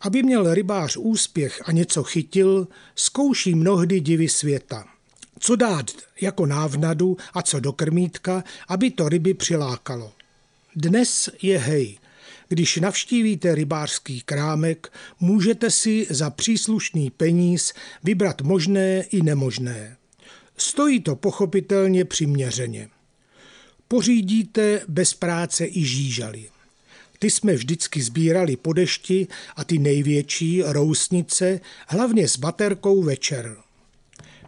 Aby měl rybář úspěch a něco chytil, zkouší mnohdy divy světa. Co dát jako návnadu a co do krmítka, aby to ryby přilákalo. Dnes je hej. Když navštívíte rybářský krámek, můžete si za příslušný peníz vybrat možné i nemožné. Stojí to pochopitelně přiměřeně. Pořídíte bez práce i žížaly. Ty jsme vždycky sbírali po dešti a ty největší, rousnice, hlavně s baterkou večer.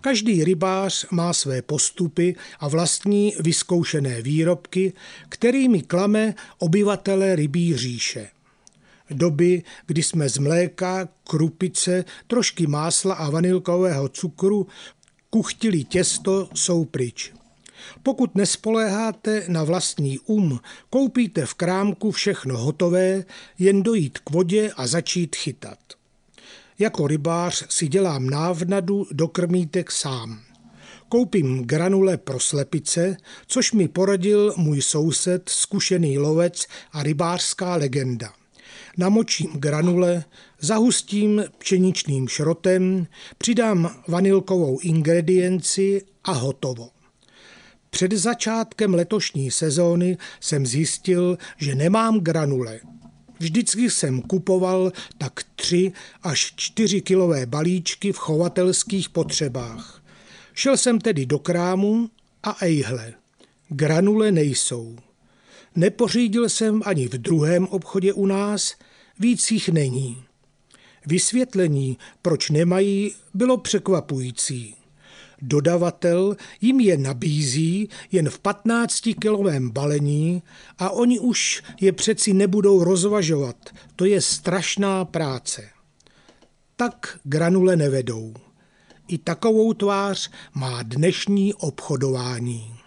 Každý rybář má své postupy a vlastní vyzkoušené výrobky, kterými klame obyvatele rybí říše. Doby, kdy jsme z mléka, krupice, trošky másla a vanilkového cukru kuchtili těsto, jsou pryč. Pokud nespoléháte na vlastní um, koupíte v krámku všechno hotové, jen dojít k vodě a začít chytat. Jako rybář si dělám návnadu do krmítek sám. Koupím granule pro slepice, což mi poradil můj soused, zkušený lovec a rybářská legenda. Namočím granule, zahustím pšeničným šrotem, přidám vanilkovou ingredienci a hotovo. Před začátkem letošní sezóny jsem zjistil, že nemám granule. Vždycky jsem kupoval tak tři až čtyři kilové balíčky v chovatelských potřebách. Šel jsem tedy do krámu a ejhle, granule nejsou. Nepořídil jsem ani v druhém obchodě u nás, víc jich není. Vysvětlení, proč nemají, bylo překvapující. Dodavatel jim je nabízí jen v 15-kilovém balení a oni už je přeci nebudou rozvažovat. To je strašná práce. Tak granule nevedou. I takovou tvář má dnešní obchodování.